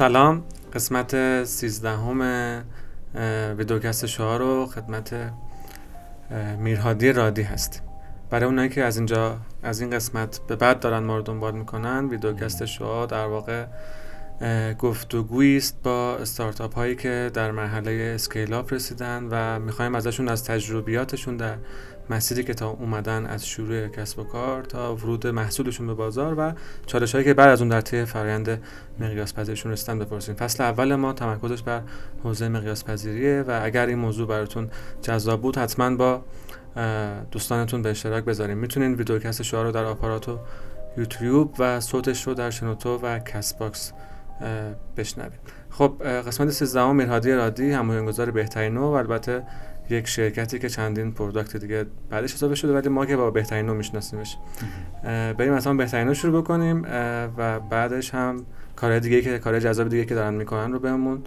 سلام. قسمت سیزدهم ویدیوکست شما رو خدمت میرهادی رادی هست. برای اونایی که از اینجا از این قسمت به بعد دارن ما رو دنبال می‌کنن ویدیوکست شما در واقع گفتگویی است با استارتاپ هایی که در مرحله اسکیل اپ رسیدن و می‌خوایم ازشون از تجربیاتشون در مسیری که تا اومدن از شروع کسب و کار تا ورود محصولشون به بازار و چالش هایی که بعد از اون در طی فرآیند مقیاس پذیریشون رسیدن بپرسیم فصل اول ما تمرکزش بر حوزه مقیاس پذیریه و اگر این موضوع براتون جذاب بود حتما با دوستانتون به اشتراک بذاریم. می‌تونین ویدیوکست شعاع رو در آپارات و یوتیوب و صوتش رو در شنوتو و کست باکس بشنوید. خب قسمت 13 میرهادی رادی هم‌بنیان‌گذار بهترینو البته یک شرکتی که چندین product دیگه بعدش اضافه شده ولی ما که با بهترینو میشناسیمش. بریم اصلا بهترین نوع شروع بکنیم و بعدش هم کارهای دیگه که کار جذاب دیگه که دارن می‌کنن رو بهمون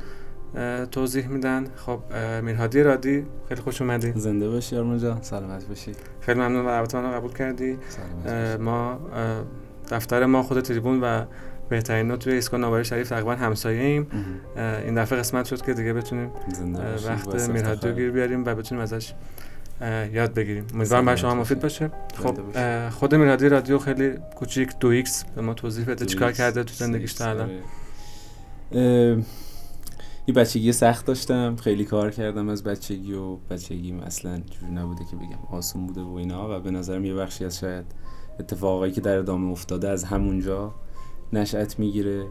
توضیح میدن. خب میرهادی رادی خیلی خوش اومدی. زنده باشی آرمان جان. سلامت باشی. خیلی ممنون دعوت من قبول کردی. ما دفتر ما خود تریبون و بهترین نوت توی ایستگاه ناوری شریف تقریبا همسایه ایم این دفعه قسمت شد که دیگه بتونیم وقت میرهادی رو گیر بیاریم و بتونیم ازش یاد بگیریم. امیدوارم برای شما مفید باشه. خب خود میرهادی رادی رو خیلی کوچیک دو ایکس. به ما توضیح بده چیکار کرده تو زندگیش تا الان؟ یه بچگی سخت داشتم. خیلی کار کردم از بچگی و بچگی اصلا جوری نبوده که بگم آسون بوده و اینا. و به نظرم یه بخشی از شاید اتفاقایی که در ادامه افتاده از همونجا نشأت می‌گیره.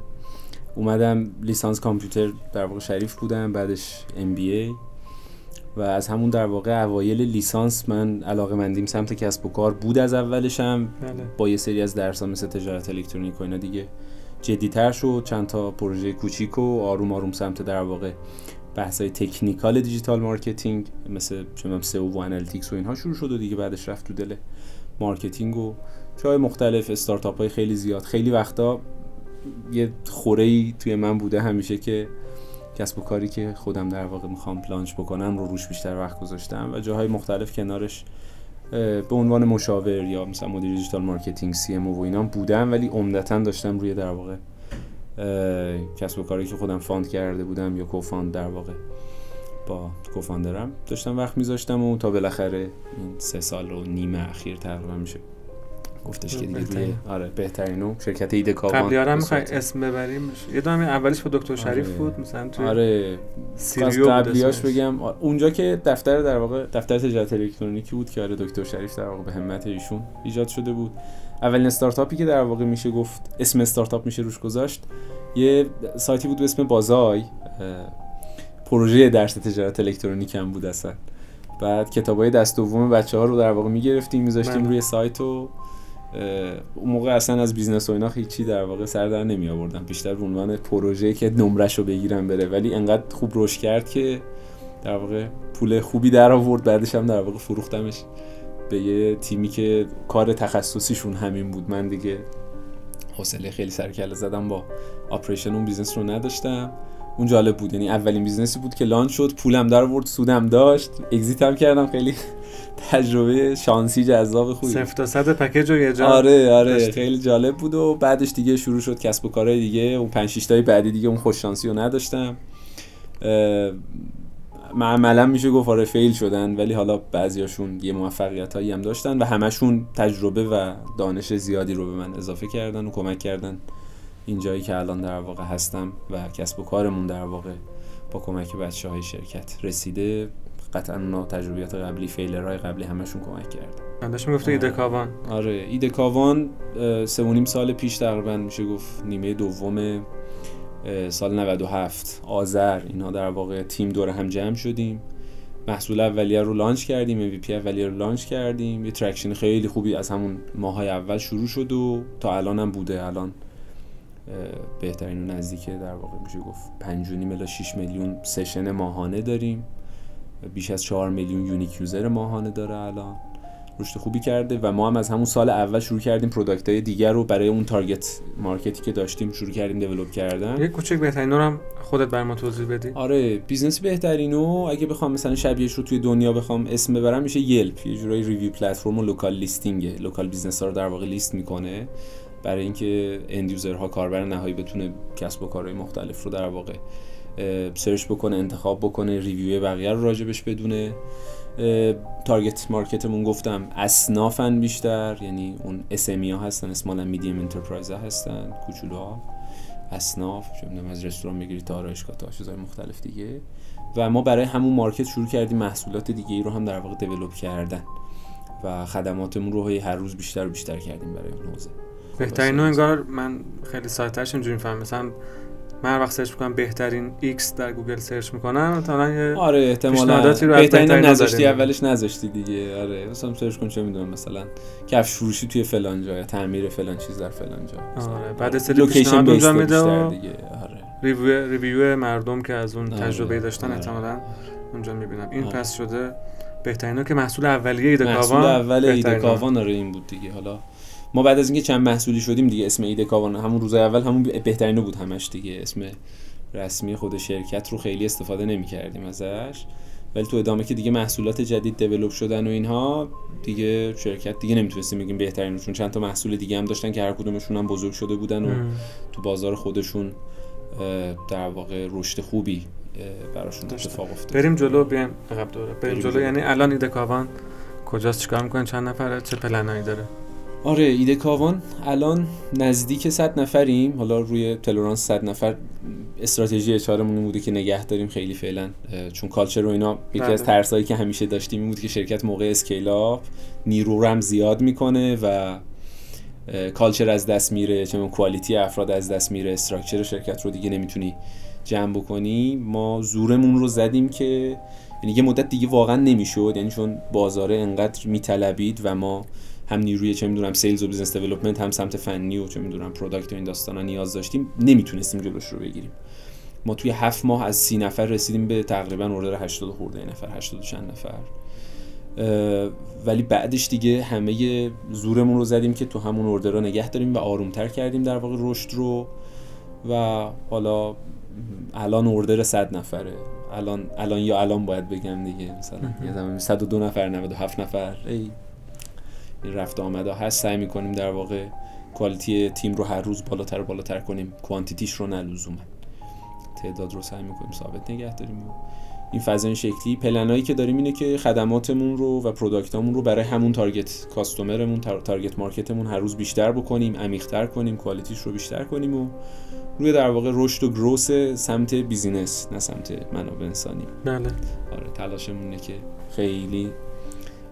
اومدم لیسانس کامپیوتر در واقع شریف بودم بعدش MBA و از همون در واقع اوایل لیسانس من علاقه مندیم سمت کسب و کار بود از اولشم. بله. با یه سری از درس مثل تجارت الکترونیک و اینا دیگه جدیتر شد. چند تا پروژه کوچیک و آروم آروم سمت در واقع بحثای technical digital marketing مثل چه SEO و analytics و اینها شروع شد و دیگه بعدش رفت تو دل marketing و جای مختلف استارتاپ های خیلی زیاد. خیلی وقتا یه خوره ای توی من بوده همیشه که کسب و کاری که خودم در واقع می‌خوام launch بکنم رو روش بیشتر وقت گذاشتم و جاهای مختلف کنارش به عنوان مشاور یا مثلا مدیر digital marketing CMO اینا بودم ولی عمدتا داشتم روی در واقع کسب و کاری که خودم found کرده بودم یا co-found در واقع با co-founder م داشتم وقت میذاشتم و تا بالاخره این سه سال و نیمه اخیر تقریبا میشه. گفتش که دیگه آره بهترینو شرکت ایده کاوان قبلی آره می‌خوای اسم ببریم. یه دونه اولیش با دکتر شریف آره. بود مثلا توی آره. سیریو قبلیاش بگم اونجا که دفتر در واقع دفتر تجارت الکترونیکی بود که آره دکتر شریف در واقع به همت ایشون ایجاد شده بود. اولین استارتاپی که در واقع میشه گفت اسم استارتاپ میشه روش گذاشت یه سایتی بود به اسم بازای پروژه درس تجارت الکترونیک هم بود اصلا. بعد کتابای دست دوم بچه ها رو در واقع می‌گرفتیم میذاشتیم بله. روی سایت و اون موقع اصلا از business و اینا هیچی در واقع سر در نمی آوردم. بیشتر به عنوان پروژه که نمرش رو بگیرم بره. ولی انقدر خوب رشد کرد که در واقع پول خوبی در آورد. بعدش هم در واقع فروختمش به یه تیمی که کار تخصصیشون همین بود. من دیگه حوصله خیلی سر و کله زدم با operation اون business رو نداشتم. اون جالب بود. یعنی اولین business ی بود که launch شد. پولم در آورد. سودم داشت. exit هم کردم. خیلی تجربه شانسی جذاب خوبی صفر تا صد پکیج رو یه جا آره آره خیلی جالب بود و بعدش دیگه شروع شد کسب و کارهای دیگه. اون 5 6 تای بعدی دیگه اون خوش شانسی رو نداشتم. معملا میشه گفت آره فیل شدن ولی حالا بعضیاشون یه موفقیت هایی هم داشتن و همشون تجربه و دانش زیادی رو به من اضافه کردن و کمک کردن اینجایی که الان در واقع هستم و کسب و کارمون در واقع با کمک بچه های شرکت رسیده. قطعا اونا تجربیات قبلی failure های قبلی همشون کمک کرد. من داشتم گفته ایده کاوان. آره ایده کاوان سه و نیم سال پیش تقریبا میشه گفت نیمه دوم سال 97 آذر اینا در واقع تیم دور هم جمع شدیم. محصول اولیه رو launch کردیم MVP اولیه رو launch کردیم. یه traction خیلی خوبی از همون ماهای اول شروع شد و تا الان هم بوده. الان بهترینو نزدیکه در واقع میشه گفت 5 الی 6 میلیون session ماهانه داریم. بیش از 4 میلیون unique user ماهانه داره الان. رشد خوبی کرده و ما هم از همون سال اول شروع کردیم product های دیگر رو برای اون target market ی که داشتیم شروع کردیم develop کردن. یه کوچک بهترینو هم خودت برا ما توضیح بدی. آره business بهترینو اگه بخوام مثلا شبیهش رو توی دنیا بخوام اسم ببرم میشه Yelp یه جورایی review platform و local listing local business ها رو در واقع لیست می‌کنه برای اینکه end ها کاربر نهایی بتونه کسب و کارهای مختلف رو در واقع search بکنه انتخاب بکنه review بقیه رو راجبش بدونه. target market مون گفتم اصنافن بیشتر یعنی اون SME ها هستن small medium enterprise ها هستن کوچولوها اصناف چون از رستوران بگیرید تا آرایشگاه تا چیزهای مختلف دیگه. و ما برای همون market شروع کردیم محصولات دیگه ای رو هم در واقع develop کردن. و خدماتمون رو هر روز بیشتر و بیشتر کردیم برای اون حوزه. بهترین نوع انگار من خیلی ساده‌ترش اینجوری فهم مثلا من هر وقت سرچ می‌کنم بهترین X در گوگل سرچ می‌کنم مثلا یه آره احتمالاً. بهترینو نذاشتی اولش نذاشتی دیگه. آره مثلا سرچ کن چه می‌دونم مثلا کفش فروشی توی فلان جا یا تعمیر فلان چیز در فلان جا. آره بعد یه سری پیشنهاد اونجا میده آره. ریویو ریویو مردم که از اون آره. تجربه داشتن آره. احتمالاً اونجا می‌بینم. این آره. پس شده بهترین که محصول اولیه ایده کاوان محصول اول ایده کاوان آره این بود دیگه. حالا ما بعد از اینکه چند محصولی شدیم دیگه اسم ایده کاوان همون روز اول همون بهترین بود همش دیگه. اسم رسمی خود شرکت رو خیلی استفاده نمی کردیم ازش. ولی تو ادامه که دیگه محصولات جدید دیولپ شدن و اینها دیگه شرکت دیگه نمی‌تونستیم بگیم بهترین چون چند تا محصول دیگه هم داشتن که هر کدومشون هم بزرگ شده بودن و تو بازار خودشون در واقع رشد خوبی براشون اتفاق افتاد. بریم جلو بیایم عقب دوره. بریم جلو یعنی الان ایده کاوان کجاست؟ چیکار می‌کنن چند نفره؟ چه پلنایی داره؟ آره ایده کاوان الان نزدیک 100 نفریم حالا روی تلورانس 100 نفر استراتژی اچارمون بوده که نگه داریم خیلی فعلا چون کالچر و اینا یکی از بله. ترسایی که همیشه داشتیم این بود که شرکت موقع اسکیل اپ نیرو هم زیاد می‌کنه و culture از دست میره چون quality افراد از دست میره structure شرکت رو دیگه نمی‌تونی جمع بکنی ما زورمون رو زدیم که یعنی یه مدت دیگه واقعا نمی‌شد یعنی چون بازاره انقدر میطلبید و ما هم نیروی چه می‌دونم sales و business development هم سمت فنی و چه می‌دونم product و این داستانا نیاز داشتیم. نمی‌تونستیم جلوش رو بگیریم. ما توی هفت ماه از سی نفر رسیدیم به تقریبا order 80 خورده نفر 80 چند نفر. ولی بعدش دیگه همه زورمون رو زدیم که تو همون اردر رو نگه داریم و آرومتر کردیم در واقع رشد رو. و حالا الان اردر 100 نفره. الان الان یا الان باید بگم دیگه مثلا یه زمان 102 نفر 97 نفر. ای. این رفت آمده هست سعی می‌کنیم در واقع کوالیتی تیم رو هر روز بالاتر و بالاتر کنیم. کوانتیتیش رو نه تعداد رو سعی می‌کنیم ثابت نگه داریم این فضا این شکلی. پلنایی که داریم اینه که خدماتمون رو و product امون رو برای همون target customer مون target market مون هر روز بیشتر بکنیم عمیق‌تر کنیم quality ش رو بیشتر کنیم و روی در واقع رشد و growth سمت business نه سمت منابع انسانی. بله. آره تلاشمونه که خیلی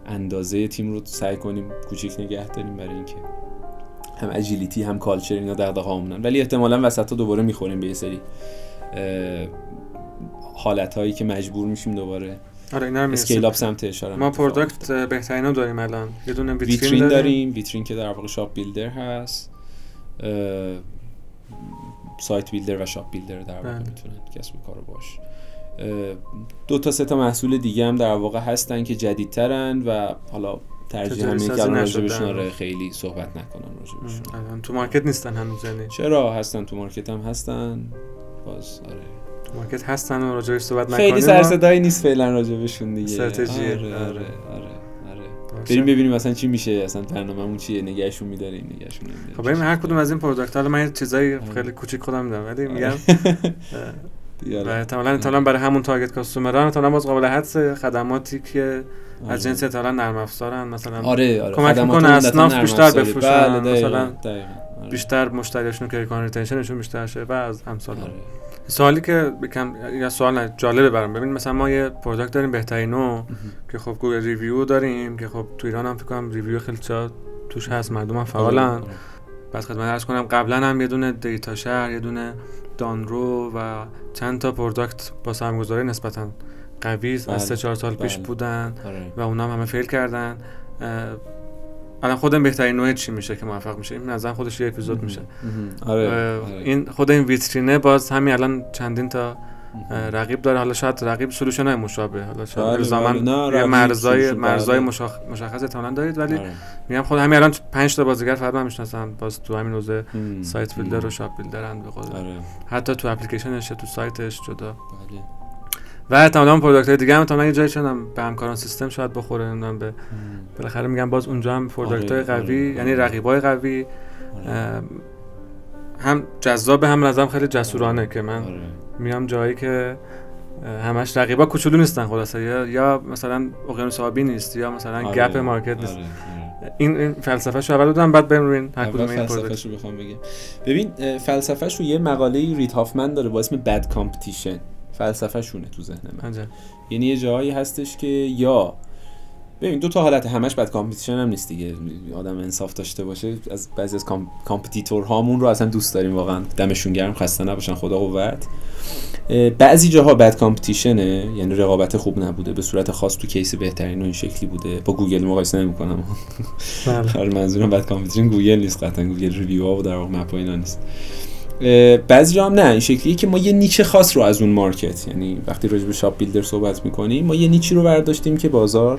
اندازه تیم رو سعی کنیم کوچیک نگه داریم برای اینکه هم agility هم culture اینا دغدغه هامونن ولی احتمالا وسط دوباره می‌خوریم به یه سری حالت هایی که مجبور میشیم دوباره آره اینا scale up سمت اشاره ما پروداکت بهترین داریم الان. یه دونه ویترین, ویترین داریم. ویترین که در واقع shop builder هست. site builder و shop builder در واقع بله. می‌تونن کسب کارو باش. دو تا سه تا محصول دیگه هم در واقع هستن که جدیدترن و حالا ترجیح همین که الان راجبشون آره خیلی صحبت نکنن راجبشون الان تو market نیستن هنوز یعنی؟ چرا؟ هستن تو market هم هستن. باز آره. تو market هستن و راجبش صحبت نکنیم خیلی سر صدایی نیست فعلا راجبشون دیگه. استراتژی آره آره. آره, آره. بریم ببینیم مثلا چی میشه اصلا برنامه‌مون چیه نگهشون میداریم نگهشون نمیداریم. خب ببین هر کدوم از این product. حالا من چیزای خیلی کوچیک خودم میدم ولی میگم و احتمالاً احتمالاً برای همون target customer ان احتمالاً باز قابل حدس خدماتی که از آره. جنس احتمالاً نرم افزارن مثلا آره آره. کمک می‌کنه اصناف بیشتر بفروشن بله مثلا آره. بیشتر مشتریاشون که retention شون بیشتر شه و از امثال آره. سوالی که بگم یا سوال جالبه برام. ببین مثلا ما یه product داریم بهترینو که خب گوگل review داریم که خب تو ایران هم فکر کنم review خیلی جا توش هست مردم هم فعالن. پس خدمت عرض کنم قبلا هم یه دونه دیتا شهر یه دونه دانرو و چند تا product با سرمایه‌گذاری نسبتا قوی از سه چهار سال پیش بله. بودن آره. و اونا هم همه fail کردن الان خودم بهترینو چی میشه که موفق میشه این نظر خودش یه اپیزود میشه آره. آره. این خود این ویترینه باز همین الان چندین تا رقیب داره حالا شاید رقیب solution های مشابه حالا شاید بله زمان بله. مرزای مرزای مشخ... مشخص احتمالاً دارید ولی آره. میگم خود همین الان 5 تا بازیگر فقط من می‌شناسم باز تو همین حوزه site builder و shop builder ن به قول آره. حتی تو اپلیکیشنش تو سایتش جدا بله. و احتمالاً product های دیگه هم احتمالاً یه جایی چنم به همکاران سیستم شاید بخوره نمی‌دونم به بالاخره میگم باز اونجا هم product های آره، قوی. یعنی رقیبای قوی اه، هم جذاب هم نظرم خیلی جسورانه که من. میام جایی که همش رقیبا کوچولو نیستن خلاصه یا یا مثلا اقیانوس آبی نیست یا مثلا آره. gap market نیست آره. آره. این این فلسفه شو اول بودم بعد بریم روی این هر کدوم این رو بخوام بگم ببین اه، فلسفه‌ش رو یه مقاله رید هافمن داره با اسم bad competition فلسفه‌شونه تو ذهن من. یعنی یه جایی هستش که یا ببین دو تا حالت همش bad competition هم نیست دیگه. آدم انصاف داشته باشه از بعضی از کام... competitor هامون رو اصلا دوست داریم واقعا دمشون گرم خسته نباشن خدا قوت. بعضی جاها bad competition ه یعنی رقابت خوب نبوده به صورت خاص تو case بهترینو این شکلی بوده. با گوگل مقایسه نمی‌کنم. بله. آره منظورم bad competition گوگل نیست قطعا گوگل review ها و در واقع map اینا نیست. بعضی جا هم نه این شکلیه که ما یه niche خاص رو از اون market یعنی وقتی راجع به shop builder صحبت می‌کنیم ما یه niche ی رو برداشتیم که بازار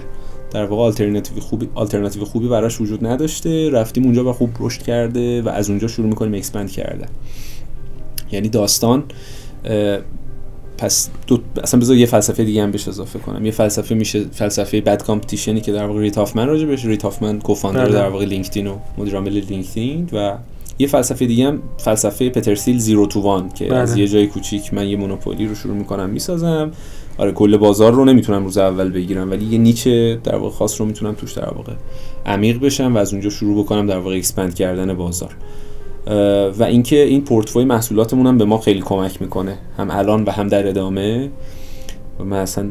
در واقع آلترناتیو خوبی آلترناتیو خوبی براش وجود نداشته رفتیم اونجا و خوب رشد کرده و از اونجا شروع می‌کنیم expand کردن یعنی داستان پس دو اصلا بذار یه فلسفه دیگه هم بهش اضافه کنم یه فلسفه میشه فلسفه bad competition ی که در واقع رید هافمن راجع بهش رید هافمن co-founder بله. در واقع لینکدین و مدیر عامل لینکدین و یه فلسفه دیگه هم فلسفه پیتر تیل Zero to One که بله. از یه جای کوچیک من یه monopoly رو شروع می‌کنم می‌سازم آره کل بازار رو نمی‌تونم روز اول بگیرم ولی یه niche در واقع خاص رو می‌تونم توش در واقع عمیق بشم و از اونجا شروع بکنم در واقع expand کردن بازار. و اینکه این پورتفوی محصولاتمون هم به ما خیلی کمک می‌کنه هم الان و هم در ادامه. من اصلا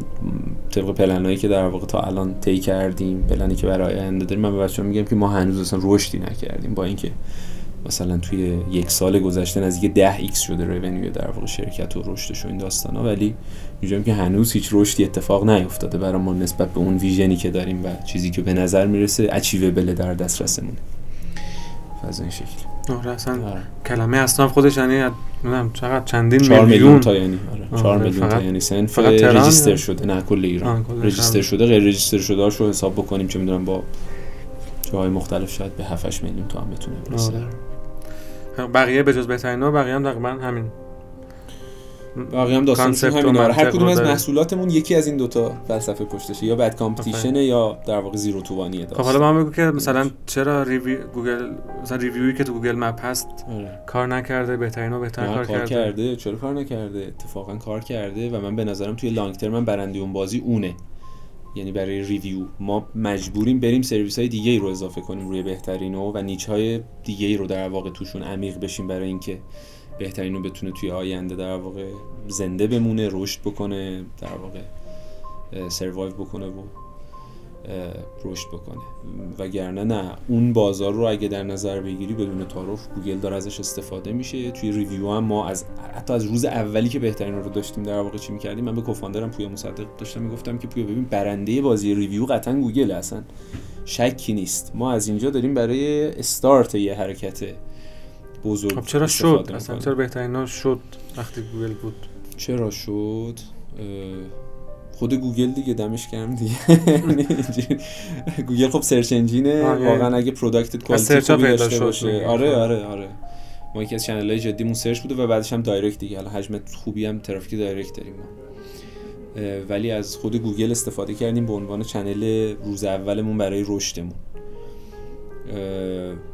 طبق پلنایی که در واقع تا الان طی کردیم پلنی که برای آینده داریم من به بچه‌ها میگم که ما هنوز اصلا رشدی نکردیم با اینکه مثلا توی یک سال گذشته نزدیک 10 x شده revenue در واقع شرکت و رشدش و این داستانا. ولی میگم که هنوز هیچ رشدی اتفاق نیفتاده برای ما نسبت به اون vision ی که داریم و چیزی که به نظر می‌رسه achievable در دسترسمون فاز این شکل آره اصلا آره. کلمه اصناف خودش یعنی نمی‌دونم چقدر چندین 4 میلیون میلیون تا یعنی آره 4 آره، میلیون تا یعنی صنف فقط register؟ شده نه کل ایران register. شده غیر register شده هاشو حساب بکنیم چه می‌دونم با جاهای مختلف شاید به 7 8 میلیون تا هم بتونه برسه آره. بقیه به جز بهترین ها بقیه هم تقریبا همین باقی هم داستانشون و همین آره. هر کدوم از. محصولاتمون یکی از این دوتا فلسفه پشتشه یا بد competition یا در واقع zero to oneیه خب حالا ما بگو که مثلا چرا reviewی گوگل مثلا ریویویی که تو گوگل map هست آره. کار نکرده بهترینو بهتر کار, کار کرده. کرده. چرا کار نکرده؟ اتفاقا کار کرده و من به نظرم توی long term من برنده اون بازی اونه. یعنی برای review. ما مجبوریم بریم سرویس های دیگه ای رو اضافه کنیم روی بهترینو و niche های دیگه ای رو در واقع توشون عمیق بشیم برای اینکه بهترینو بتونه توی آینده در واقع زنده بمونه رشد بکنه در واقع survive بکنه و رشد بکنه. وگرنه نه اون بازار رو اگه در نظر بگیری بدون تعارف گوگل داره ازش استفاده میشه. توی review هم ما از حتی از روز اولی که بهترینو داشتیم در واقع چی می‌کردیم من به co-founderم پویا مصدق داشتم می‌گفتم که پویا ببین برنده بازی review قطعا گوگل اصلا شکی نیست. ما از اینجا داریم برای استارت یه حرکت بزرگ خب چرا شد؟ اصلا. چرا بهترینو شد وقتی گوگل بود؟ چرا شد؟ خود گوگل دیگه دمش گرم دیگه. یعنی گوگل خب search engineه. واقعا اگه product quality سرچ ها خوبی پیدا داشته باشه. آره آره آره. ما یکی از channel های جدیمون search بوده و بعدش هم direct دیگه. حالا حجم خوبی هم ترافیک direct داریم ما. ولی از خود گوگل استفاده کردیم به عنوان channel روز اولمون برای رشدمون.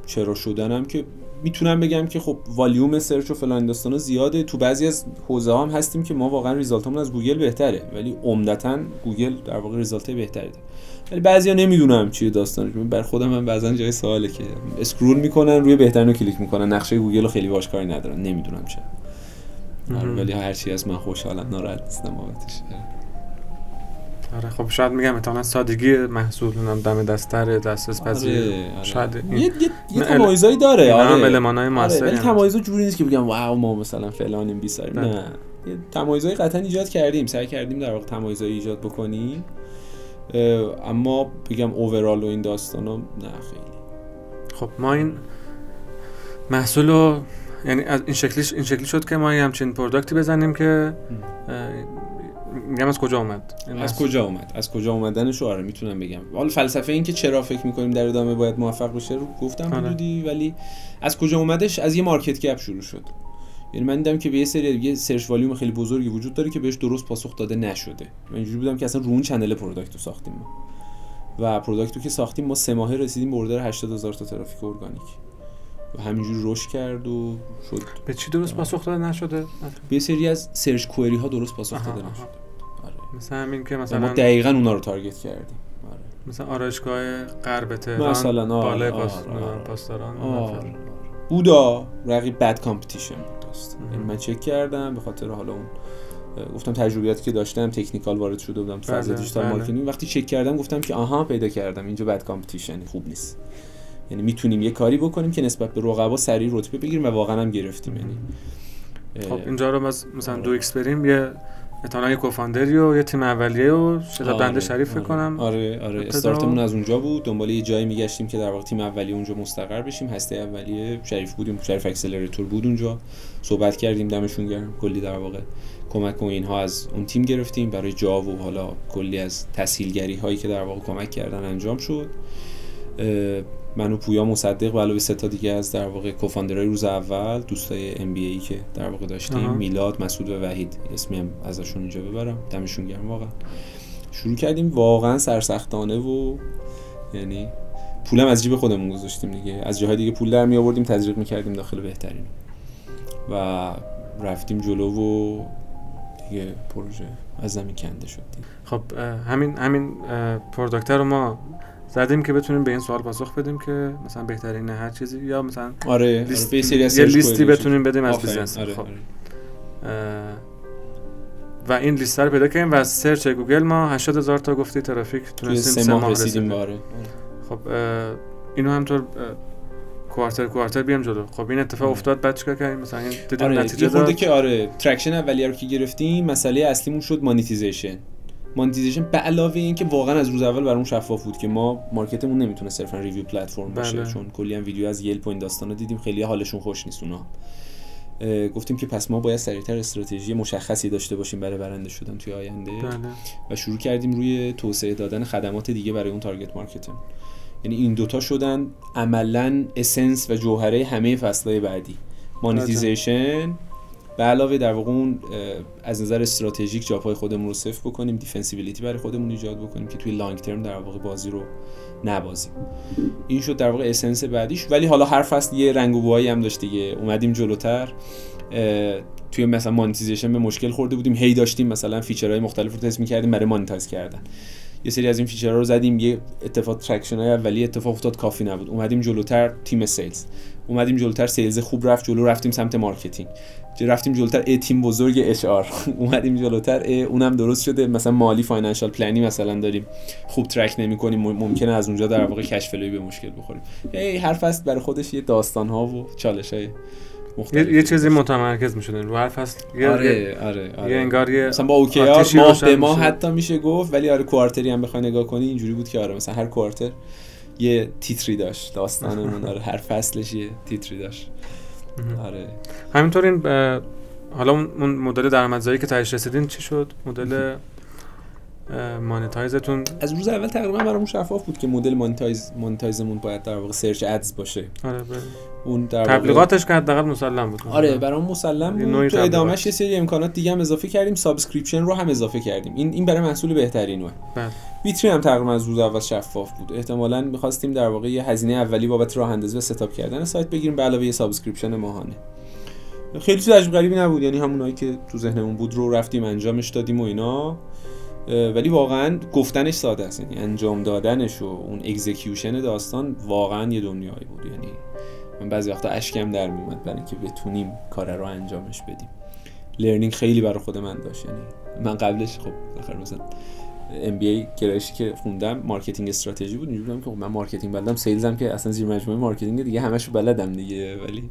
چرا شدنم که می‌تونم بگم که خب volume search و فلان داستانا زیاده. تو بعضی از حوزه ها هم هستیم که ما واقعا resultمون از گوگل بهتره ولی عمدتا گوگل در واقع result بهتری داره. ولی بعضیا نمی‌دونم چیه داستانش. بر خودم هم بعضا جای سواله که scroll می‌کنن روی بهترینو کلیک می‌کنن. نقشه گوگل رو خیلی باش کاری ندارن. نمی‌دونم چرا. آره، ولی هرچی از من خوشحالم ناراحت نیستم بابتش. آره خب شاید میگم احتمالاً سادگی محصول اونم دم دستتر دسترس پذیر. آره، آره. شاید این- یه, یه, تمایزایی داره آره. المانای موثری آره ولی هم. تمایزا جوری نیست که بگم واو ما مثلا فلانیم بیساریم بله. نه. یه تمایزایی قطعا ایجاد کردیم. سعی کردیم در واقع تمایزایی ایجاد بکنیم. اما بگم اوورال و این داستانا نه خیلی. خب ما این محصول رو یعنی از این شکلی این شکلی شد که ما یه همچین پروداکتی بزنیم که میگم از کجا اومد؟ از محصول- کجا اومد؟ از کجا اومدنش؟ آره می‌تونم بگم. حالا فلسفه این که چرا فکر می‌کنیم در ادامه باید موفق بشه رو گفتم آره. حدودی ولی از کجا اومدش؟ از یه market gap شروع شد. یعنی من دیدم که به یه سری یه search volume خیلی بزرگی وجود داره که بهش درست پاسخ داده نشده. من اینجوری بودم که اصلا رو اون channel product رو ساختیم ما. و product رو که ساختیم ما سه ماهه رسیدیم به order 80 هزار تا ترافیک ارگانیک. و همینجوری رشد کرد و شد. به چی درست پاسخ داده نشده؟ به سری از search query ها درست پاسخ داده آها، نشد آها. آره. مثلا همین که و ما مثلا دقیقا اونا رو target کردیم آره. مثلا آرایشگاه غرب تهران مثلا، آره، بالای آره، پاس... آره. پاسداران آره. بودا رقیب بد competition بود من چک کردم به خاطر حالا اون گفتم تجربیاتی که داشتم technical وارد شده بودم تو فاز بله، دیجیتال بله. marketing وقتی چک کردم گفتم که آها پیدا کردم اینجا بد competition خوب نیست یعنی می‌تونیم یه کاری بکنیم که نسبت به رقبا سریع رتبه بگیریم و واقعا هم گرفتیم یعنی خب اینجا رو مثلا آره. دو x بریم یه احتمالاً یه co-founderی و یه تیم اولیه و شتاب آره، بنده شریف فکر آره. کنم آره آره. startمون از اونجا بود. دنبال یه جایی میگشتیم که در واقع تیم اولیه اونجا مستقر بشیم. هسته اولیه شریف بودیم. شریف accelerator بود اونجا. صحبت کردیم دمشون گرم. کلی در واقع کمک و اینها از اون تیم گرفتیم. برای جا و حالا کلی از تسهیلگری هایی که در واقع کمک کردن انجام شد. من و پویا مصدق و علاوه سه تا دیگه از در واقع کوفاندرهای روز اول دوستای ام بی ای که در واقع داشتیم آها. میلاد مسعود و وحید. اسمی هم ازشون اینجا ببرم. دمشون گرم واقعا. شروع کردیم واقعا سرسختانه و یعنی پولم از جیب خودمون گذاشتیم دیگه. از جاهای دیگه پول در می آوردیم تزریق می‌کردیم داخل بهترین. و رفتیم جلو و دیگه پروژه از زمین کنده شد. دیگه. خب همین همین اه، product رو ما زدیم که بتونیم به این سوال پاسخ بدیم که مثلا بهترین هر چیزی یا مثلا آره لیست- آره یه لیستی بتونیم بدیم از business. آره، خب. آره. و این لیست رو پیدا کردیم و از search گوگل ما 80 هزار تا گفتی ترافیک تونستیم سه ماه رسیدیم به آره خب اینو همطور quarter quarter بیام جلو. خب این اتفاق آره. افتاد بعد چیکار کردیم؟ مثلا این دیدیم آره نتیجه داد. که آره traction اولیه رو که گرفتیم مسئله اصلیمون شد monetization monetization به علاوه این که واقعا از روز اول برامون شفاف بود که ما marketمون نمی‌تونه صرفا review platform باشه بله. چون کلی هم ویدیو از یلپ و این داستانا دیدیم خیلی حالشون خوش نیست اونا. گفتیم که پس ما باید سریعتر استراتژی مشخصی داشته باشیم برای برنده شدن توی آینده. بله. و شروع کردیم روی توسعه دادن خدمات دیگه برای اون target marketمون یعنی این دوتا شدن عملا essence و جوهره همه فصلهای بعدی. monetization به علاوه در واقع اون از نظر استراتژیک جاپای خودمون رو سفت بکنیم defensibility برای خودمون ایجاد بکنیم که توی long term در واقع بازی رو نبازیم. این شد در واقع essence بعدیش. ولی حالا هر فصل یه رنگ و بوهایی هم داشت دیگه. اومدیم جلوتر. توی مثلا monetization به مشکل خورده بودیم. هی داشتیم مثلا featureهای مختلف رو تست می‌کردیم. برای monetize کردن. یه سری از این featureها رو زدیم. یه اتفاق traction های اولیه اتفاق افتاد کافی نبود. اومدیم جلوتر تیم sales اومدیم جلوتر sales خوب رفت جلو رفتیم سمت marketing رفتیم جلوتر؟ ای تیم بزرگ HR اومدیم جلوتر اونم درست شده. مثلا مالی financial planی مثلا داریم. خوب track نمی کنیم ممکنه از اونجا در واقع cash به مشکل بخوریم. ای هر فصل برای خودش یه داستان ها و چالش های یه, یه چیزی متمرکز می‌شدن رو هر فصل یه آره آره آره یه انگار یه مثلا با OKRتیشی ماه به ماه. حتی میشه گفت ولی آره quarterی هم بخوای نگاه کنی اینجوری بود که آره مثلا هر quarter یه تیتری داشت. داستانمون آره هر فصلش یه تیتری داشت. آره. همینطور این حالا اون اون مدل درآمدزایی که تهش رسیدین چی شد؟ مدل اه، monetizeتون. از روز اول تقریبا برامون شفاف بود که مدل monetize monetizeمون باید در واقع search ads باشه. آره به- اون در تبلیغاتش که حداقل مسلم بود. آره برام مسلم بود. تو. ادامهش یه سری امکانات دیگه هم اضافه کردیم. subscription رو هم اضافه کردیم. این این برای محصول بهترینوئه بله. ویترین هم تقریبا از روز اول شفاف بود. احتمالاً می‌خواستیم در واقع یه هزینه اولی بابت راه اندازی و setup کردن سایت بگیریم. به علاوه یه subscription ماهانه. خیلی چیز عجیب غریبی نبود. یعنی همونایی که تو ذهنمون بود رو رفتیم انجامش دادیم و اینا. ولی واقعا گفتنش ساده است. یعنی انجام دادنش و اون execution داستان واقعا یه دنیایی بود. یعنی من بعضی وقتا اشکم در میومد برای اینکه بتونیم کار رو انجامش بدیم. learning خیلی برای خود من داشت. یعنی من قبلش خب آخر مثلا MBA گرایشی که خوندم marketing strategy بود. اینجوری که خب من marketing بلدم sales م که اصلا زیر مجموعه marketing دیگه همشو بلدم دیگه. ولی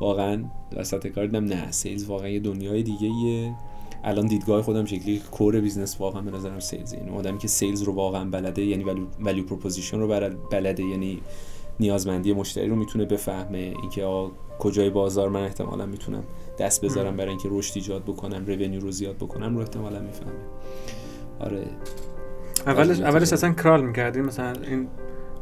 واقعا وسط کار دیدم نه sales واقعا یه دنیای دیگه یه الان دیدگاه خودم شکلی core business واقعا به نظرم sales یعنی آدمی که sales رو واقعا بلده یعنی value proposition رو بلده یعنی نیازمندی مشتری رو می‌تونه بفهمه. اینکه کجای بازار من احتمالا می‌تونم دست بذارم برای اینکه رشد ایجاد بکنم revenue رو زیاد بکنم رو احتمالا می‌فهمه. آره. اولش اولش. اصلا crawl می‌کردیم مثلا این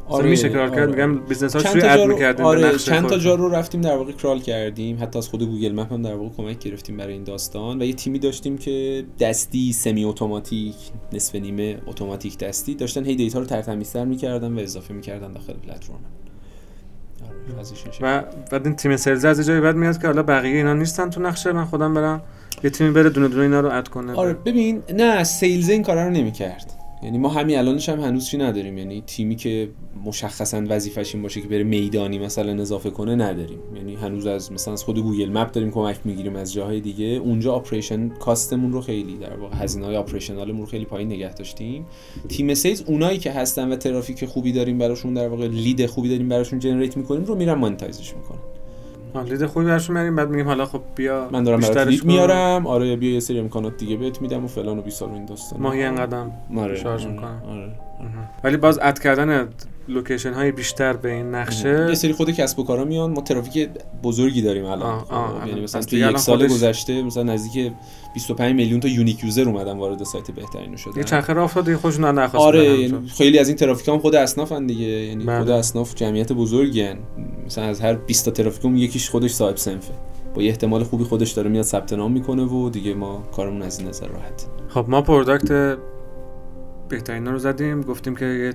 آره، میشه crawl کرد؟ آره. میگم business ها روی تا add می‌کردیم آره چند تا جا رو رفتیم در واقع crawl کردیم. حتی از خود Google Map هم در واقع کمک گرفتیم برای این داستان. و یه تیمی داشتیم که دستی semi-automatic نصف نیمه اتوماتیک دستی. داشتن هی data رو ترتمیزتر می‌کردن و اضافه می‌کردن داخل پلتفرم. آره،. و بعد این تیم sales از یه جایی بعد میاد که حالا بقیه اینا نیستن تو نقشه. من خودم برم یه تیمی بره دونه دونه اینا رو add کنه. آره ببین نه sales این کارا رو نمی‌کرد. یعنی ما همین الانش هم هنوز چی نداریم. یعنی تیمی که مشخصا وظیفش این باشه که بره میدانی مثلا اضافه کنه نداریم. یعنی هنوز از مثلا از خود Google Map داریم کمک می‌گیریم از جاهای دیگه. اونجا operation cost مون رو خیلی در واقع هزینه های operational مون رو خیلی پایین نگه داشتیم. تیم sales اونایی که هستن و ترافیک خوبی داریم براشون در واقع lead خوبی داریم براشون generate می‌کنیم رو میرن monetize ش می‌کنن. lead خوبی برشون میاریم. بعد میگیم حالا خب بیا من دارم برات. میارم. آره بیا یه سری امکانات دیگه بهت میدم و فلان و بیسار این داستان ماهی انقدم آره. شارژ آره، می‌کنم. آره. ولی باز add کردن location های بیشتر به این نقشه. یه سری خود کسب و کارا میان. ما ترافیک بزرگی داریم الان. آه، آه، یعنی مثلا پس تو دیگه یک سال خودش- گذشته مثلا نزدیک 25 میلیون تا unique user اومدن وارد سایت بهترینو شدن. یه چرخه راه افتاد دیگه خودشون رو درخواست آره یعنی. خیلی از این ترافیک هم خود اصنافن دیگه. یعنی بله. خود اصناف جمعیت بزرگی هن. مثلا از هر 20 تا ترافیکم یکیش خودش صاحب صنفه. با یه احتمال خوبی خودش داره میاد ثبت نام می‌کنه و دیگه ما کارمون از این نظر راحت خب ما product بهترینو رو زدیم. گفتیم که یه-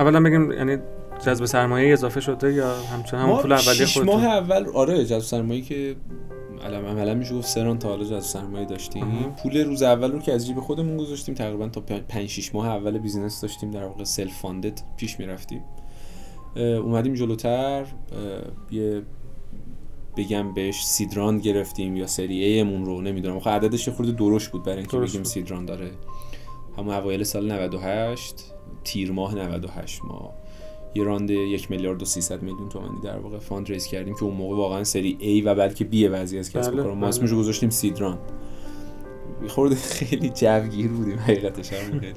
اولا بگیم یعنی جذب سرمایه اضافه شده یا همچنان همون پول اولیه شیش ماه خودتون اول آره جذب سرمایه که علم عملا میشه گفت سه round تا حالا جذب سرمایه داشتیم. پول روز اول رو که از جیب خودمون گذاشتیم تقریبا تا 5 6 ماه اول business داشتیم در واقع self-funded پیش می‌رفتیم. اومدیم جلوتر یه بگم بهش seed round گرفتیم یا سری A مون رو نمی‌دونم. آخه عددش خورده درشت بود برای اینکه بگیم. seed round داره همون اوایل سال 98 تیر ماه 98 ما یه round یک میلیارد و 300 میلیون تومانی در واقع fund raise کردیم که اون موقع واقعا سری A و بلکه B وضعی از کسب و بله، کار ما بله. اسمش رو گذاشتیم seed round یه خورده خیلی جوگیر بودیم حقیقتش هم خیلی.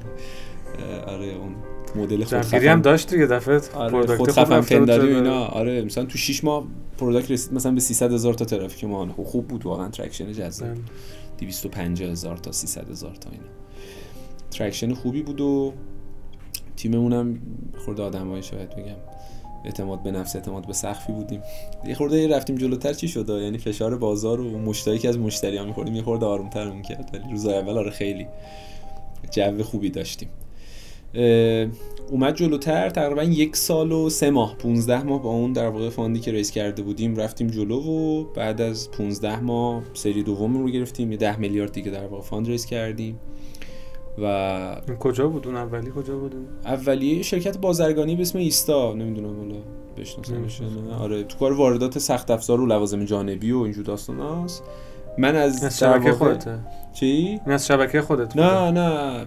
آره اون مدل خود جوگیری هم خفن داشت دیگه دفعه آره خود خفن پنداری و. اینا. آره مثلا تو 6 ماه product رسید مثلا به 300 هزار تا ترافیک ما. خب خوب بود واقعا traction جذاب. بله. 250 هزار تا 300 هزار تا اینا. traction خوبی بود و تیممون هم خورده آدمایی شاید بگم. اعتماد به نفس اعتماد به سقفی بودیم. یه خورده رفتیم جلوتر چی شد؟ یعنی فشار بازار و مشتری که از مشتری ها میخوردیم یه خورده آرومترمون کرد. ولی روز اول آره خیلی جو خوبی داشتیم. اومد جلوتر تقریبا یک سال و سه ماه 15 ماه با اون در واقع fund ی که raise کرده بودیم رفتیم جلو و بعد از 15 ماه سری دوم رو گرفتیم. یه 10 میلیارد دیگه در واقع fund raise کردیم. و این کجا بود اون اولی؟ کجا بود این؟ اولیه شرکت بازرگانی به اسم ایستا. نمی‌دونم حالا بشناسمش. نه. آره تو کار واردات سخت افزار و لوازم جانبی و اینجور داستاناست من از از شبکه خودته. چی؟ این از شبکه خودت بوده؟ نه. نه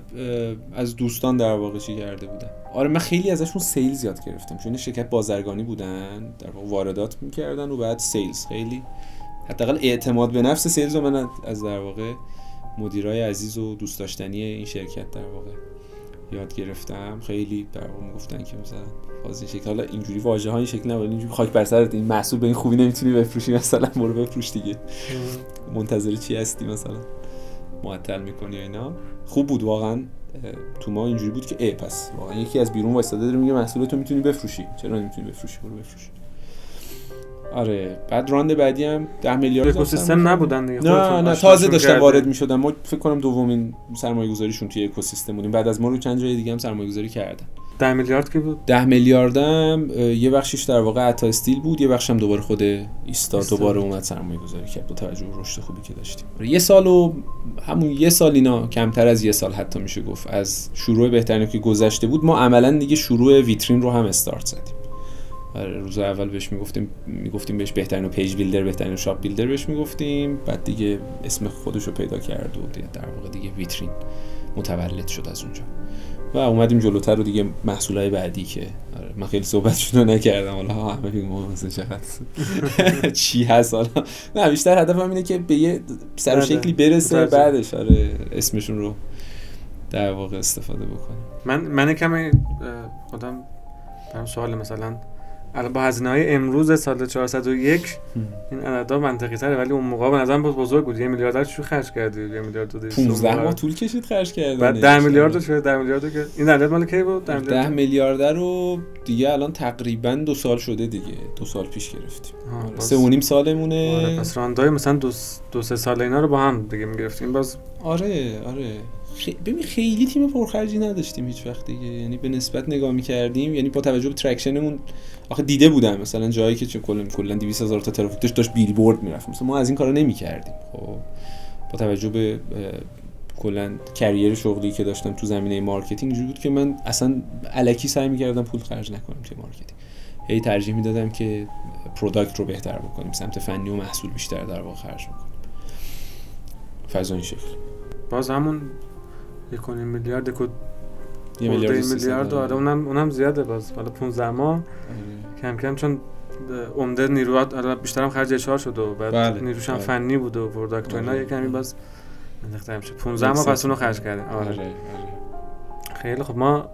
از دوستان در واقع چی کرده بودن. آره من خیلی ازشون سیلز یاد گرفتم. چون شرکت بازرگانی بودن در واقع واردات می‌کردن و بعد سیلز. خیلی حداقل اعتماد به نفس سیلز رو من از در واقع مدیرای عزیز و دوست داشتنی این شرکت در واقع یاد گرفتم. خیلی در واقع می‌گفتن که مثلا باز این شکل. حالا اینجوری واژه ها این شکل نبود. اینجوری خاک بر سرت این محصول به این خوبی نمی‌تونی بفروشی مثلا برو بفروش دیگه. منتظر چی هستی مثلا؟ معطل می‌کنی یا اینا؟ خوب بود واقعا. تو ما اینجوری بود که ای پس واقعا یکی از بیرون وایساده داره میگه محصولتو می‌تونی بفروشی. چرا نمی‌تونی بفروشی؟ برو بفروش. آره بعد راند بعدی هم 10 میلیارد اکوسیستم نبودن دیگه نه نه تازه داشتن. وارد می‌شدن ما فکر کنم دومین سرمایه گذاریشون توی اکوسیستم بودیم بعد از ما رو چند جای دیگه هم سرمایه گذاری کردن. 10 میلیارد کی بود؟ 10 میلیاردم یه بخشش در واقع عطا استیل بود یه بخشم دوباره خود ایستا. دوباره اومد سرمایه گذاری کرد با توجه به رشد خوبی که داشتیم. یه سال و همون یه سال اینا کمتر از یه سال حتی میشه گفت. از شروع بهترینو که گذشته بود ما عملا دیگه شروع ویترین رو هم استارت زدیم. آره روز اول بهش می‌گفتیم می‌گفتیم بهش بهترینو page builder بهترینو shop builder بهش می‌گفتیم. بعد دیگه اسم خودش رو پیدا کرد و دیگه در واقع دیگه ویترین متولد شد از اونجا. و اومدیم جلوتر و دیگه محصولای بعدی که آره من خیلی صحبتشون رو نکردم. حالا همه ما مثلا چقدر چی هست حالا؟ نه بیشتر هدفم اینه که به یه سر و بله. شکلی برسه. بعدش آره اسمشون رو در واقع استفاده بکنیم. من من کمی خودم برام سوال مثلا الان با هزینه های امروز سال 401 این عددا منطقی تره ولی اون موقع به نظرم باز بزرگ بود. یه میلیارد چی خرج کردی یه میلیارد و 200 15 اون ماه طول کشید خرج کردن بعد 10 میلیارد رو چه 10 میلیارد رو که این عدد مال کی بود؟ 10 ده میلیارد. میلیارد رو دیگه الان تقریبا دو سال شده دیگه. دو سال پیش گرفتیم. سه و نیم سالمونه. آره پس round ای مثلا دو, س- دو سه سال اینا رو با هم دیگه می‌گرفتیم. باز آره آره. ببین خیلی تیم پرخرجی نداشتیم هیچ وقت دیگه. یعنی به نسبت نگاه می‌کردیم یعنی با توجه به traction مون آخه دیده بودم مثلا جایی که چه کلا کلا 200 هزار تا ترافیک داشت داشت بیلبورد می‌رفت. مثلا ما از این کارا نمی‌کردیم. خب با توجه به کلا career شغلی که داشتم تو زمینه marketing اینجوری بود که من اصلا الکی سعی می‌کردم پول خرج نکنم توی marketing. هی ترجیح می‌دادم که product رو بهتر بکنیم سمت فنی و محصول بیشتر در واقع خرج بکنیم. فضا این شکل. باز همون یک میلیارد یک یه میلیارد میلیارد داره اونم اونم زیاده باز. حالا 15 ماه. آره. کم کم چون عمده نیروات حالا بیشترم خرج HR شد و بعد بله، نیروش هم بله. فنی بود و product و اینا آره. یه کمی باز منطقه میشه 15 ماه پس اونو خرج کردیم. آره. آره آره. خیلی خب ما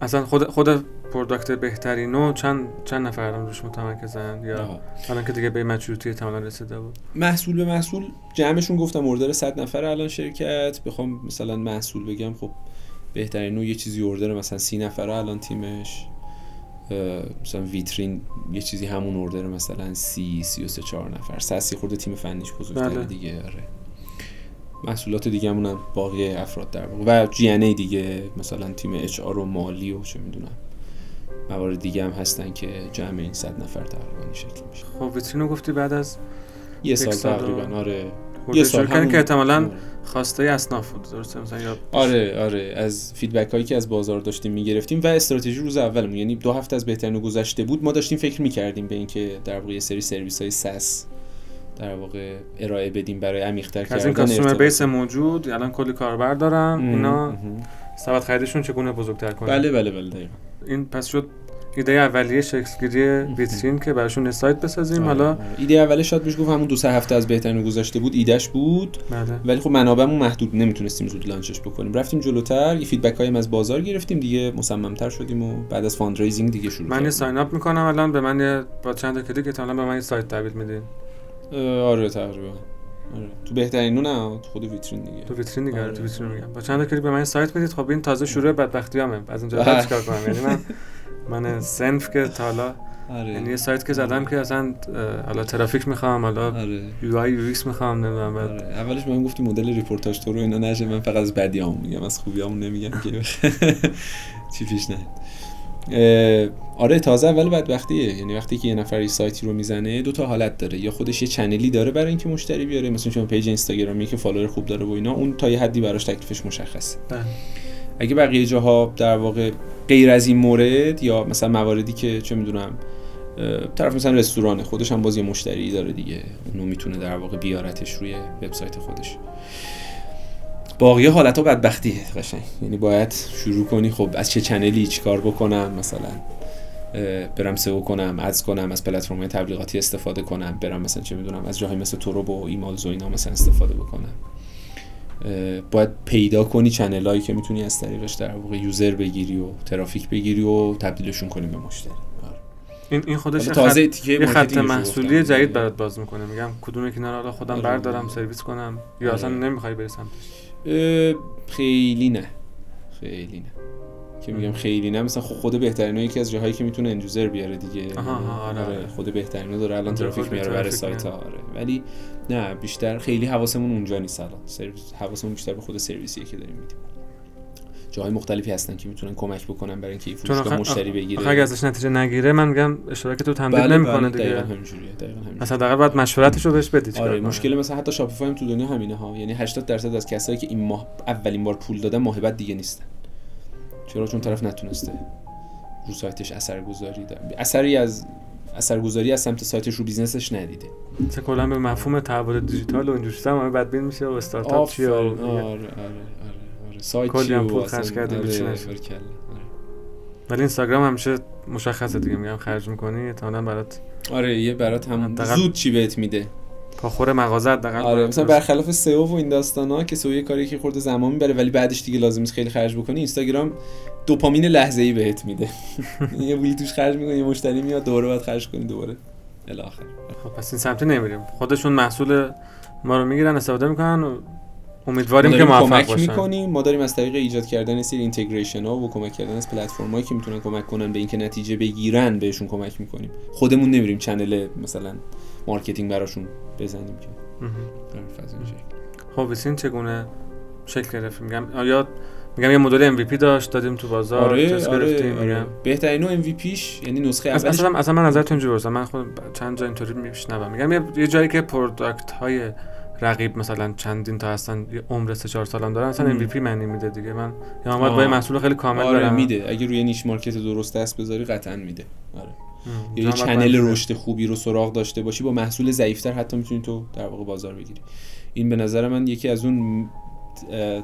اصلا خود خود product بهترینو چند چند نفر روش متمرکزن؟ یا. الان که دیگه به maturity تماما رسیده بود. محصول به محصول جمعشون گفتم order 100 نفر الان شرکت. بخوام مثلا محصول بگم خب بهترینو یه چیزی order مثلا 30 نفره الان تیمش. مثلا ویترین یه چیزی همون order مثلا 30 33 4 نفر. SaaS ی خورده تیم فنیش بزرگتره بله. دیگه آره. محصولات دیگه هم باقی افراد در و جی ای دیگه مثلا تیم HR و مالی و چه می‌دونم. موارد دیگه هم هستن که جمع این 100 نفر تقریبا این شکل میشه. خب ویترینو گفتی بعد از یه سال تقریبا آره. یه سال همون- که احتمالاً. خواسته اصناف بود درسته؟ مثلا یا آره آره. از feedback هایی که از بازار داشتیم می‌گرفتیم و استراتژی روز اولمون. یعنی دو هفته از بهترینو گذشته بود. ما داشتیم فکر می‌کردیم به اینکه در واقع یه سری سرویس های SaaS در واقع ارائه بدیم برای عمیق‌تر از این کردن customer ارتباط. base موجود. الان کلی کاربر دارن. اینا. سبد خریدشون چگونه بزرگتر کنن؟ بله بله بله دقیقا. این پس شد ایده اولیه شکلگیری ویترین که براشون سایت بسازیم. آره، حالا آره. ایده اولش شاید میشه گفت همون دو سه هفته از بهترینو گذشته بود ایدهش بود. بله. ولی خب منابعمون محدود نمی‌تونستیم زود launch ش بکنیم. رفتیم جلوتر یه feedback هایی از بازار گرفتیم دیگه مصممتر شدیم و بعد از fundraising دیگه شروع من یه. sign up می‌کنم الان به من با چند تا کلیک احتمالاً به من یه سایت تحویل میدین. آره تقریبا. آره. تو بهترینو نه تو خود ویترین دیگه. تو ویترین دیگه آره. تو ویترین میگم با چند تا کلیک به من سایت بدید. خب این تازه شروع بدبختیامه از اینجا بله. بعد چیکار کنم؟ یعنی من من صنف که تا حالا آره. یعنی یه سایت که زدم که اصلا حالا ترافیک می‌خوام حالا آره. UI UX می‌خوام نمی‌دونم بعد آره. اولش بهم گفتی مدل ریپورتاج تو رو اینا نشه. من فقط از بدیام میگم از خوبیامون نمیگم که چی پیش نه آره تازه اول بدبختیه. یعنی وقتی که یه نفر یه سایتی رو می‌زنه دو تا حالت داره. یا خودش یه channel ی داره برای اینکه مشتری بیاره. مثلا شما page اینستاگرامی که follower خوب داره و اینا اون تا یه حدی براش تکلیفش مشخصه. بله. اگه بقیه جاها در واقع غیر از این مورد یا مثلا مواردی که چه می‌دونم طرف مثلا رستورانه خودش هم باز یه مشتری داره دیگه. اونو می‌تونه در واقع بیارتش روی وبسایت خودش. باقی حالت ها بدبختیه قشنگ یعنی باید شروع کنی خب از چه channel ی چیکار بکنم مثلا برم SEO کنم ads کنم از پلتفرم تبلیغاتی استفاده کنم برم مثلا چه می‌دونم از جاهای مثل ترب و ایمالز و اینا مثلا استفاده بکنم باید پیدا کنی channel هایی که می‌تونی از طریقش در واقع user بگیری و ترافیک بگیری و تبدیلشون کنی به مشتری آره. این این خودش تازه خط, تیکه یه خط محصولی. جدید برات باز می‌کنه میگم کدوم که حالا خودم آره. بردارم سرویس کنم یا اصلا آره. نمی‌خوای بری سمتش خیلی نه. خیلی نه. که میگم خیلی نه مثلا خب خود بهترین یکی از جاهایی که می‌تونه اندوزر بیاره دیگه. آها، آها، آره، آره. خود بهترین داره الان ترافیک میاره برای سایت ها. آره. ولی نه بیشتر خیلی حواسمون اونجا نیست الان. سرویس حواسمون بیشتر به خود سرویسیه که داریم میدیم. جاهای مختلفی هستن که می‌تونن کمک بکنن برای اینکه فروشگاه آخه- مشتری بگیره. اگه ازش نتیجه نگیره من میگم اشتراک تو تمدید بله، نمی‌کنه بله، دیگه. دقیقاً همینجوریه دقیقاً همینجوریه. مثلا دقیقا باید مشورتش رو بهش بدی چیکار آره. مشکل مثلا حتی شاپیفای هم تو دنیا همینه ها. یعنی 80 درصد از کسایی که این ماه اولین بار پول دادن ماه بعد دیگه نیستن. چرا؟ چون طرف نتونسته رو سایتش اثرگذاری داره اثری از اثرگذاری از سمت سایتش رو business ش ندیده. مثلا کلا به مفهوم تحول دیجیتال و اینجور چیزا همه بدبین میشه و استارتاپ چیه آره آره آره. سایت کلی هم پول خرج کردیم، آره،. ولی اینستاگرام همیشه مشخصه دیگه میگم خرج می‌کنی احتمالاً برات آره یه برات هم حداقل- زود چی بهت میده. پاخور مغازه حداقل آره مثلا. برخلاف SEO و این داستانا که SEO یه کاری که خورده زمان می‌بره ولی بعدش دیگه لازم نیست خیلی خرج بکنی اینستاگرام دوپامین لحظه ای بهت میده. یه پولی توش خرج می‌کنی یه مشتری میاد دوباره باید خرج کنی دوباره. الی آخر. خب پس این سمتی نمیریم. خودشون محصول ما رو می‌گیرن استفاده می‌کنن و امیدواریم که موفق کمک باشن. می‌کنیم. ما داریم از طریق ایجاد کردن سری integration ها و کمک کردن از پلتفرم هایی که می‌تونن کمک کنن به اینکه نتیجه بگیرن بهشون کمک می‌کنیم. خودمون نمیریم channel مثلا marketing براشون بزنیم که. خب ویترین چگونه شکل گرفت؟ میگم آیا میگم یه مدل MVP داشت دادیم تو بازار آره تست آره, گرفتیم آره. میگم. بهترینو MVP ش یعنی نسخه اولش اصلا, اصلا من نظرتون اینجوری برسم من خود چند جا اینطوری میشنوم. میگم یه, یه جایی که product های رقیب مثلا چندین تا هستن عمر 3 4 سال هم دارن اصلا م. MVP معنی میده دیگه. من یا اومد با آه. یه محصول خیلی کامل آره برم. میده. اگه روی niche market درست دست بذاری قطعا میده. آره. یا یه channel باید- رشد خوبی رو سراغ داشته باشی با محصول ضعیفتر حتی می‌تونی تو در واقع بازار بگیری. این به نظر من یکی از اون اه،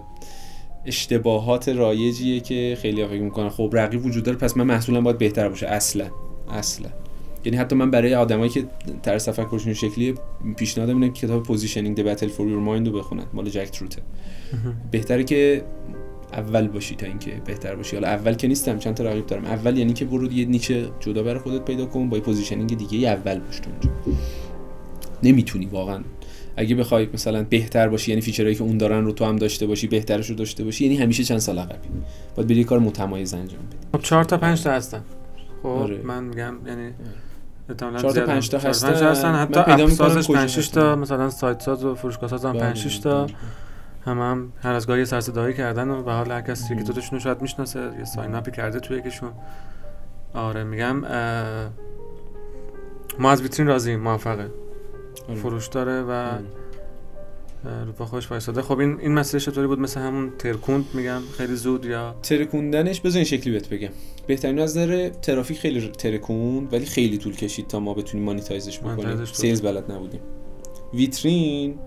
اشتباهات رایجیه که خیلی فکر می‌کنن خب رقیب وجود داره پس من محصولم باید بهتر باشه. اصلا. اصلا. یعنی حتی من برای آدمایی که طرز تفکرشون این شکلیه پیشنهاد میدم کتاب Positioning The Battle for Your Mind رو بخونن. مال جک تروته. بهتره که اول باشی تا اینکه بهتر باشی. حالا اول که نیستم چند تا رقیب دارم. اول یعنی که برو یه niche جدا برای خودت پیدا کن با یه positioning دیگه ای اول باش تو اونجا. نمی‌تونی واقعا. اگه بخوای مثلا بهتر باشی یعنی feature هایی که اون دارن رو تو هم داشته باشی بهترش رو داشته باشی یعنی همیشه چند سال عقبی. باید بری کار متمایز انجام بدی. خب 4 تا 5 تا هستن. خب آره. من میگم یعنی احتمالاً چهار تا. پنج تا هستن. پنج هستن حتی پیدا اپ می‌کنم سازش کجا 5 6 هستن. تا مثلا سایت ساز و فروشگاه ساز هم 5 6 تا هم هم هر از گاهی سر صدایی کردن و به حال هر کس یکی مهم. دو تاشون رو شاید می‌شناسه یه sign up ی کرده توی یکیشون آره میگم ما از ویترین راضییم موفقه آره. فروش داره و آره. رو پا خودش وایساده خب این این مسئله چطوری بود؟ مثل همون ترکوند میگم خیلی زود یا؟ ترکوندنش این شکلی بهت بگم. بهترینو از نظر ترافیک خیلی ترکوند ولی خیلی طول کشید تا ما بتونیم monetize ش بکنیم. sales بلد نبودیم. ویترین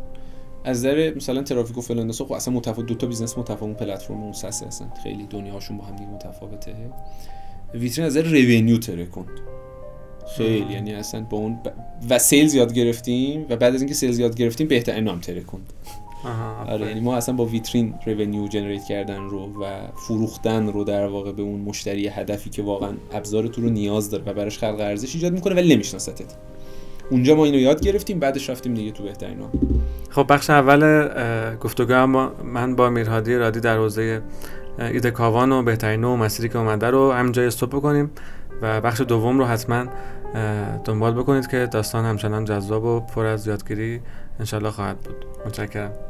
از نظر مثلا ترافیک و فلان خب اصلا متفاوت دو تا business متفاوت اون پلتفرم اون SaaS ه اصلا خیلی دنیاهاشون با هم دیگه متفاوته. ویترین از نظر revenue ترکوند. خیلی. یعنی اصلا با اون ب... و sales یاد گرفتیم و بعد از اینکه sales یاد گرفتیم بهترینو هم ترکوند آها آره. یعنی ما اصلا با ویترین revenue generate کردن رو و فروختن رو در واقع به اون مشتری هدفی که واقعا ابزار تو رو نیاز داره و براش خلق ارزش ایجاد می‌کنه ولی نمیشناستت اونجا ما اینو یاد گرفتیم بعدش رفتیم دیگه تو بهترین ها خب بخش اول گفتگو ما من با میرهادی رادی در حوزه ایده کاوان و بهترین نوع مسیری که اومده رو همینجا استوب بکنیم و بخش دوم رو حتما دنبال بکنید که داستان همچنان جذاب و پر از یادگیری انشالله خواهد بود. متشکرم.